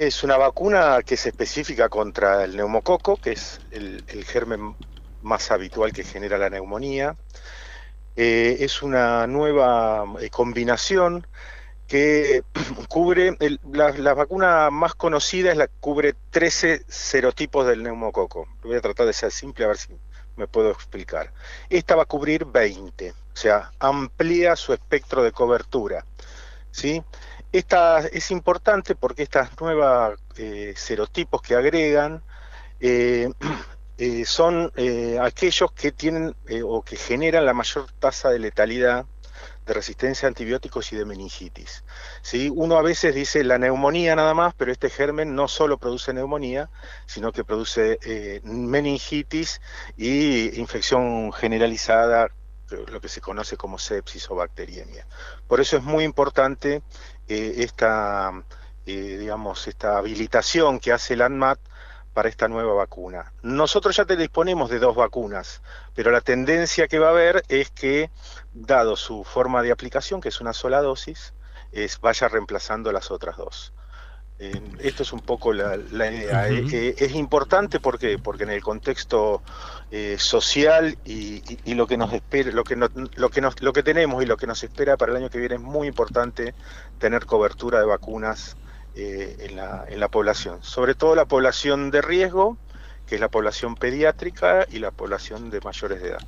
Es una vacuna que es específica contra el neumococo, que es el, germen más habitual que genera la neumonía. Eh, es una nueva eh, combinación que cubre, la, vacuna más conocida es la cubre 13 serotipos del neumococo. Voy a tratar de ser simple a ver si me puedo explicar. Esta va a cubrir 20, o sea, amplía su espectro de cobertura. ¿sí? Esta es importante porque estas nuevas eh, serotipos que agregan eh, eh, son aquellos que tienen o que generan la mayor tasa de letalidad de resistencia a antibióticos y de meningitis. ¿Sí? Uno a veces dice la neumonía nada más, pero este germen no solo produce neumonía, sino que produce meningitis y infección generalizada lo que se conoce como sepsis o bacteriemia. Por eso es muy importante eh, esta, eh, digamos, esta habilitación que hace el ANMAT para esta nueva vacuna. Nosotros ya te disponemos de dos vacunas, pero la tendencia que va a haber es que, dado su forma de aplicación, que es una sola dosis, es, vaya reemplazando las otras dos esto es un poco la, idea. Eh, eh, es importante porque porque en el contexto eh, social y, lo que nos espera, lo que lo que lo que tenemos y lo que nos espera para el año que viene es muy importante tener cobertura de vacunas en la, en la población, sobre todo la población de riesgo que es la población pediátrica y la población de mayores de edad.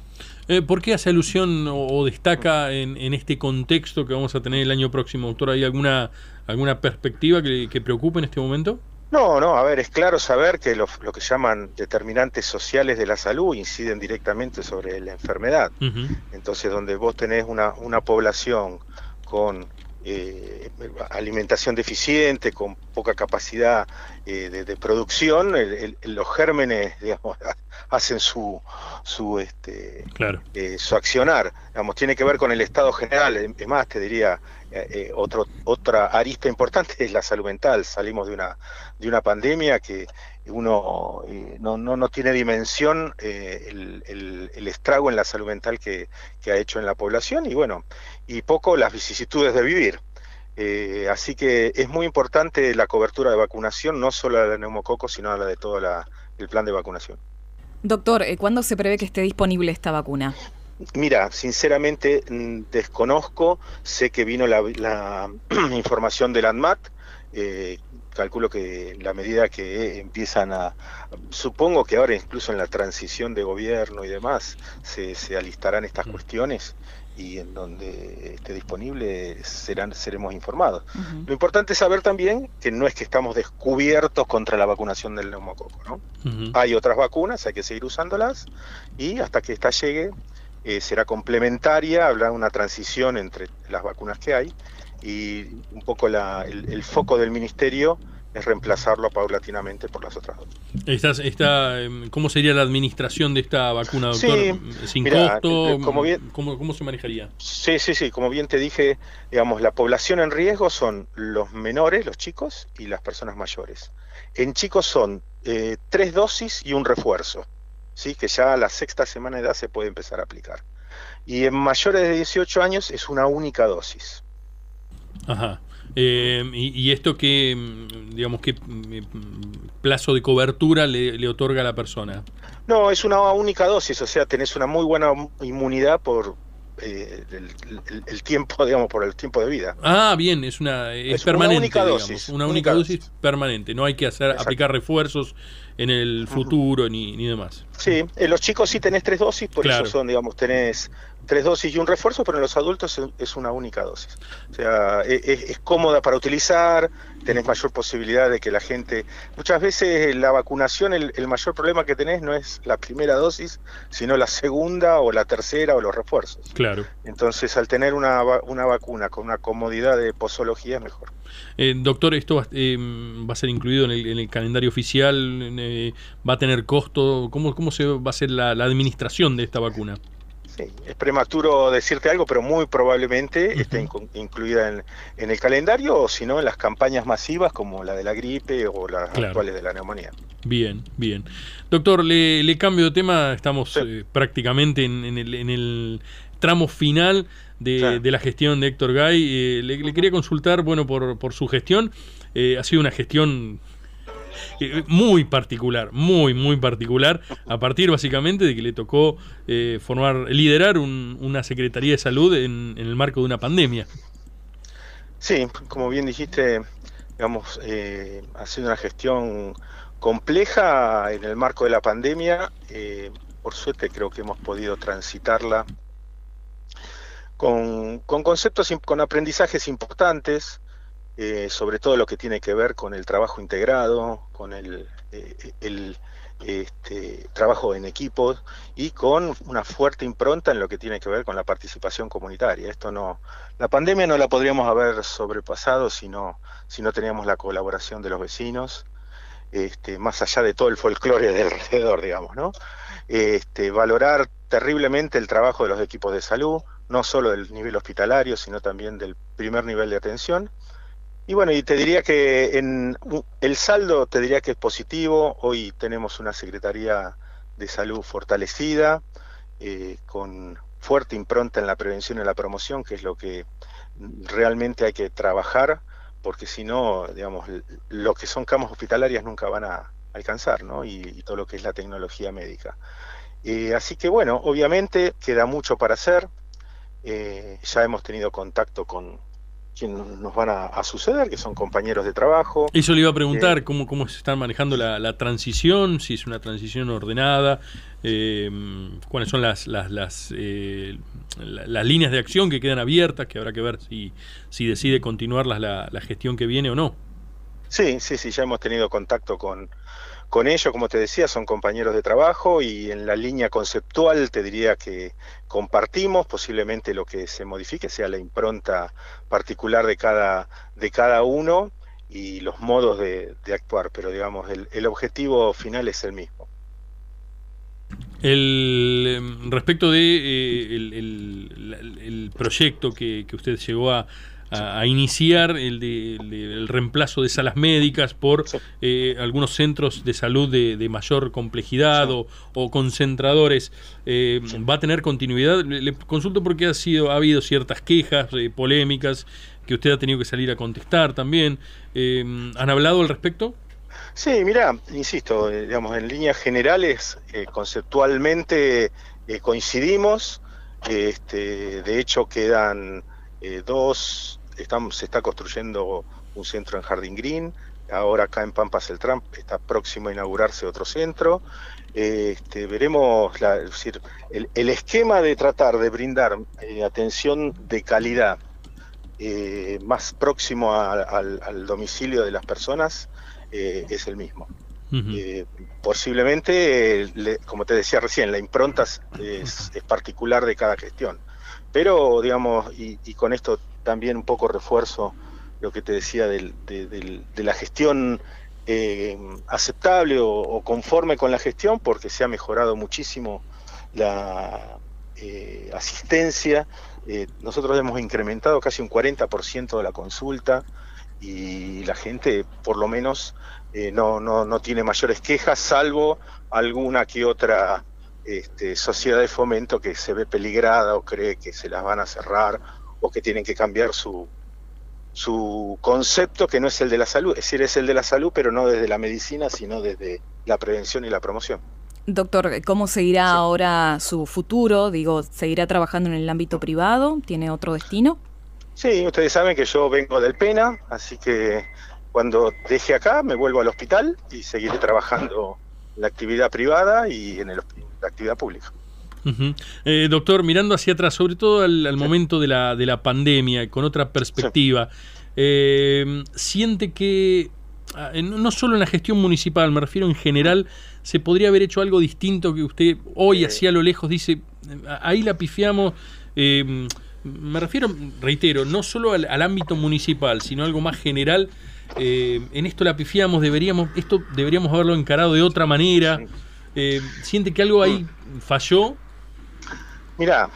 Eh, ¿Por qué hace alusión o, destaca en, este contexto que vamos a tener el año próximo, doctor? ¿Hay alguna, alguna perspectiva que, preocupe en este momento? No, no, a ver, es claro saber que lo, que llaman determinantes sociales de la salud inciden directamente sobre la enfermedad. Entonces, donde vos tenés una, una población con eh, alimentación deficiente, con poca capacidad eh, de, producción, los gérmenes, digamos, hacen su su este eh, su accionar. Digamos, tiene que ver con el estado general. Es más, te diría, otro, otra arista importante es la salud mental. Salimos de una de una pandemia que uno no, no, no, tiene dimensión el, el, estrago en la salud mental que, que, ha hecho en la población y bueno, y poco las vicisitudes de vivir. Eh, así que es muy importante la cobertura de vacunación, no solo la de neumococo, sino la de todo el plan de vacunación. Doctor, eh, ¿cuándo se prevé que esté disponible esta vacuna? Mira, sinceramente mm, desconozco, sé que vino la, información del ANMAT, eh, calculo que la medida que empiezan a, supongo que ahora incluso en la transición de gobierno y demás, se, se alistarán estas mm. cuestiones y en donde esté disponible serán, seremos informados. Lo importante es saber también que no es que estamos descubiertos contra la vacunación del neumococo, ¿no? Hay otras vacunas, hay que seguir usándolas y hasta que esta llegue eh, será complementaria, habrá una transición entre las vacunas que hay y un poco la, el foco del ministerio es reemplazarlo paulatinamente por las otras dos. Esta, esta, em, ¿Cómo sería la administración de esta vacuna, doctor? ¿Sin costo? Como ¿Cómo, se manejaría? Sí, sí, sí. Como bien te dije, digamos, la población en riesgo son los menores, los chicos, y las personas mayores. En chicos son eh, tres dosis y un refuerzo, ¿sí? que ya a la sexta semana de edad se puede empezar a aplicar. Y en mayores de 18 años es una única dosis. Ajá. Eh, y, esto qué, digamos, qué mm, plazo de cobertura le, otorga a la persona? No, es una única dosis, o sea, tenés una muy buena inmunidad por eh, el, tiempo, digamos, por el tiempo de vida. Ah, bien, es una es, permanente, una única dosis, una única, dosis, permanente. No hay que hacer aplicar refuerzos en el futuro ni, ni demás. Sí, en los chicos sí tenés tres dosis, por eso son, digamos, tenés tres dosis y un refuerzo, pero en los adultos es una única dosis. O sea, e, e, es, cómoda para utilizar, tenés mayor posibilidad de que la gente... Muchas veces la vacunación, el, mayor problema que tenés no es la primera dosis, sino la segunda o la tercera o los refuerzos. Claro. Entonces, al tener una, una vacuna con una comodidad de posología es mejor. Eh, doctor, ¿esto va, eh, va, a ser incluido en el, calendario oficial? Eh, ¿Va a tener costo? ¿Cómo, cómo se va a hacer la administración de esta vacuna? Es prematuro decirte algo, pero muy probablemente esté incluida en, el calendario o si no en las campañas masivas como la de la gripe o las actuales de la neumonía. Bien, bien. Doctor, le, cambio de tema, estamos eh, prácticamente en, el, tramo final de, la gestión de Héctor Gay. le, quería consultar, bueno, por, por su gestión. ha sido una gestión muy particular, muy, muy particular, a partir básicamente de que le tocó formar, liderar una Secretaría de Salud en, el marco de una pandemia. Sí, como bien dijiste, digamos, eh, ha sido una gestión compleja en el marco de la pandemia. Eh, por suerte creo que hemos podido transitarla con, conceptos, con aprendizajes importantes, eh, sobre todo lo que tiene que ver con el trabajo integrado, con el, el este, trabajo en equipos y con una fuerte impronta en lo que tiene que ver con la participación comunitaria. Esto no, la pandemia no la podríamos haber sobrepasado si no, si no teníamos la colaboración de los vecinos, este, más allá de todo el folclore del alrededor, digamos, ¿no? Este, valorar terriblemente el trabajo de los equipos de salud, no solo del nivel hospitalario, sino también del primer nivel de atención, y bueno, y te diría que el saldo te diría que es positivo. Hoy tenemos una Secretaría de Salud fortalecida, eh, con fuerte impronta en la prevención y la promoción, que es lo que realmente hay que trabajar, porque si no, digamos, lo que son camas hospitalarias nunca van a alcanzar, ¿no? Y, todo lo que es la tecnología médica. Eh, así que bueno, obviamente queda mucho para hacer. Eh, ya hemos tenido contacto con, nos van a, suceder, que son compañeros de trabajo. Eso le iba a preguntar, eh, ¿cómo, cómo se está manejando la, transición, si es una transición ordenada, eh, cuáles son las, las, las, eh, las, líneas de acción que quedan abiertas, que habrá que ver si, si decide continuarlas la, la gestión que viene o no. Sí, sí, sí, ya hemos tenido contacto con, con ellos, como te decía, son compañeros de trabajo y en la línea conceptual te diría que compartimos, posiblemente lo que se modifique sea la impronta particular de cada, de cada uno y los modos de, actuar, pero digamos, el, objetivo final es el mismo. El, em, respecto de eh, el, proyecto que, que usted llegó a, a, iniciar el, de, el, reemplazo de salas médicas por eh, algunos centros de salud de, mayor complejidad o, concentradores. Eh, ¿Va a tener continuidad? Le, consulto porque ha, sido, ha habido ciertas quejas, eh, polémicas, que usted ha tenido que salir a contestar también. ¿Han hablado al respecto? Sí, mira, insisto, digamos, en líneas generales, conceptualmente coincidimos. Este, de hecho, quedan dos se está construyendo un centro en Jardín Green, ahora acá en Pampas el Trump está próximo a inaugurarse otro centro. Este, veremos decir, el, esquema de tratar de brindar eh, atención de calidad eh, más próximo al, domicilio de las personas eh, es el mismo. posiblemente, como te decía recién, la impronta es, particular de cada gestión. Pero, digamos, y, y con esto también un poco refuerzo lo que te decía de, la gestión eh, aceptable o, conforme con la gestión, porque se ha mejorado muchísimo la eh, asistencia. Eh, nosotros hemos incrementado casi un 40% de la consulta y la gente por lo menos no, no, no, tiene mayores quejas, salvo alguna que otra este, sociedad de fomento que se ve peligrada o cree que se las van a cerrar o que tienen que cambiar su, su concepto que no es el de la salud, es decir, es el de la salud, pero no desde la medicina, sino desde la prevención y la promoción. Doctor, ¿cómo seguirá ahora su futuro? Digo, ¿seguirá trabajando en el ámbito privado? ¿Tiene otro destino? Sí, ustedes saben que yo vengo del PENA, así que cuando deje acá me vuelvo al hospital y seguiré trabajando en la actividad privada y en la actividad pública. Eh, doctor, mirando hacia atrás, sobre todo al, momento de la, de la pandemia, con otra perspectiva, eh, ¿siente que, ah, no solo en la gestión municipal, me refiero en general, se podría haber hecho algo distinto que usted hoy, así a lo lejos, dice, ahí la pifiamos? Eh, me refiero, reitero, no solo al, ámbito municipal, sino algo más general. en esto la pifiamos, deberíamos, esto deberíamos haberlo encarado de otra manera. ¿Siente que algo ahí mm. falló Mira,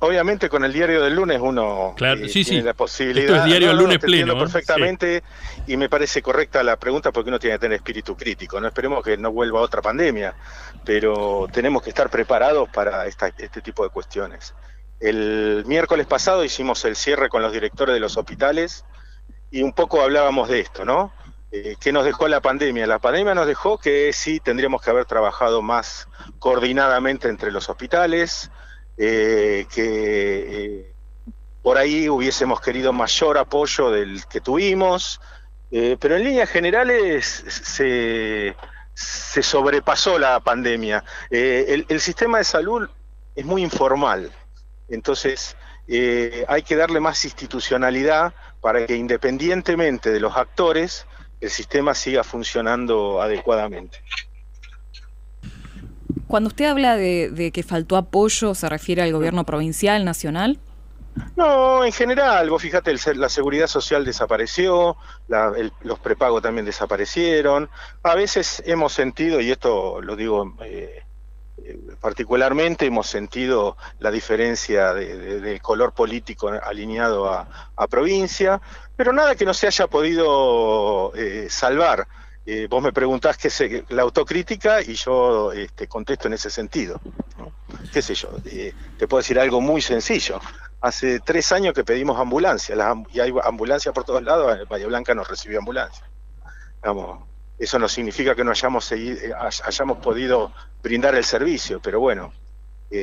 obviamente con el diario del lunes uno eh, tiene la posibilidad. Esto es diario del lunes pleno. ¿eh? perfectamente y me parece correcta la pregunta porque uno tiene que tener espíritu crítico. No esperemos que no vuelva otra pandemia, pero tenemos que estar preparados para este tipo de cuestiones. El miércoles pasado hicimos el cierre con los directores de los hospitales y un poco hablábamos de esto, ¿no? Eh, ¿Qué nos dejó la pandemia? La pandemia nos dejó que sí tendríamos que haber trabajado más coordinadamente entre los hospitales, eh, que eh, por ahí hubiésemos querido mayor apoyo del que tuvimos, pero en líneas generales se, sobrepasó la pandemia. El, el, sistema de salud es muy informal, entonces hay que darle más institucionalidad para que independientemente de los actores, el sistema siga funcionando adecuadamente. Cuando usted habla de, que faltó apoyo, ¿se refiere al gobierno provincial, nacional? No, en general, vos fíjate, la seguridad social desapareció, los prepagos también desaparecieron. A veces hemos sentido, y esto lo digo eh, eh, particularmente, hemos sentido la diferencia de, color político alineado a provincia, pero nada que no se haya podido eh, salvar. Eh, vos me preguntás qué es la autocrítica y yo este, contesto en ese sentido. ¿Qué sé yo? Eh, te puedo decir algo muy sencillo. Hace tres años que pedimos ambulancia, y hay ambulancia por todos lados, Bahía Blanca nos recibió ambulancia. eso no significa que no hayamos, hayamos podido brindar el servicio, pero bueno,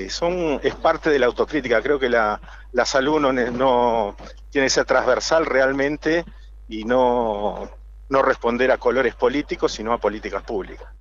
son, es parte de la autocrítica. Creo que la, la salud no, no, tiene que ser transversal realmente y no, no responder a colores políticos, sino a políticas públicas.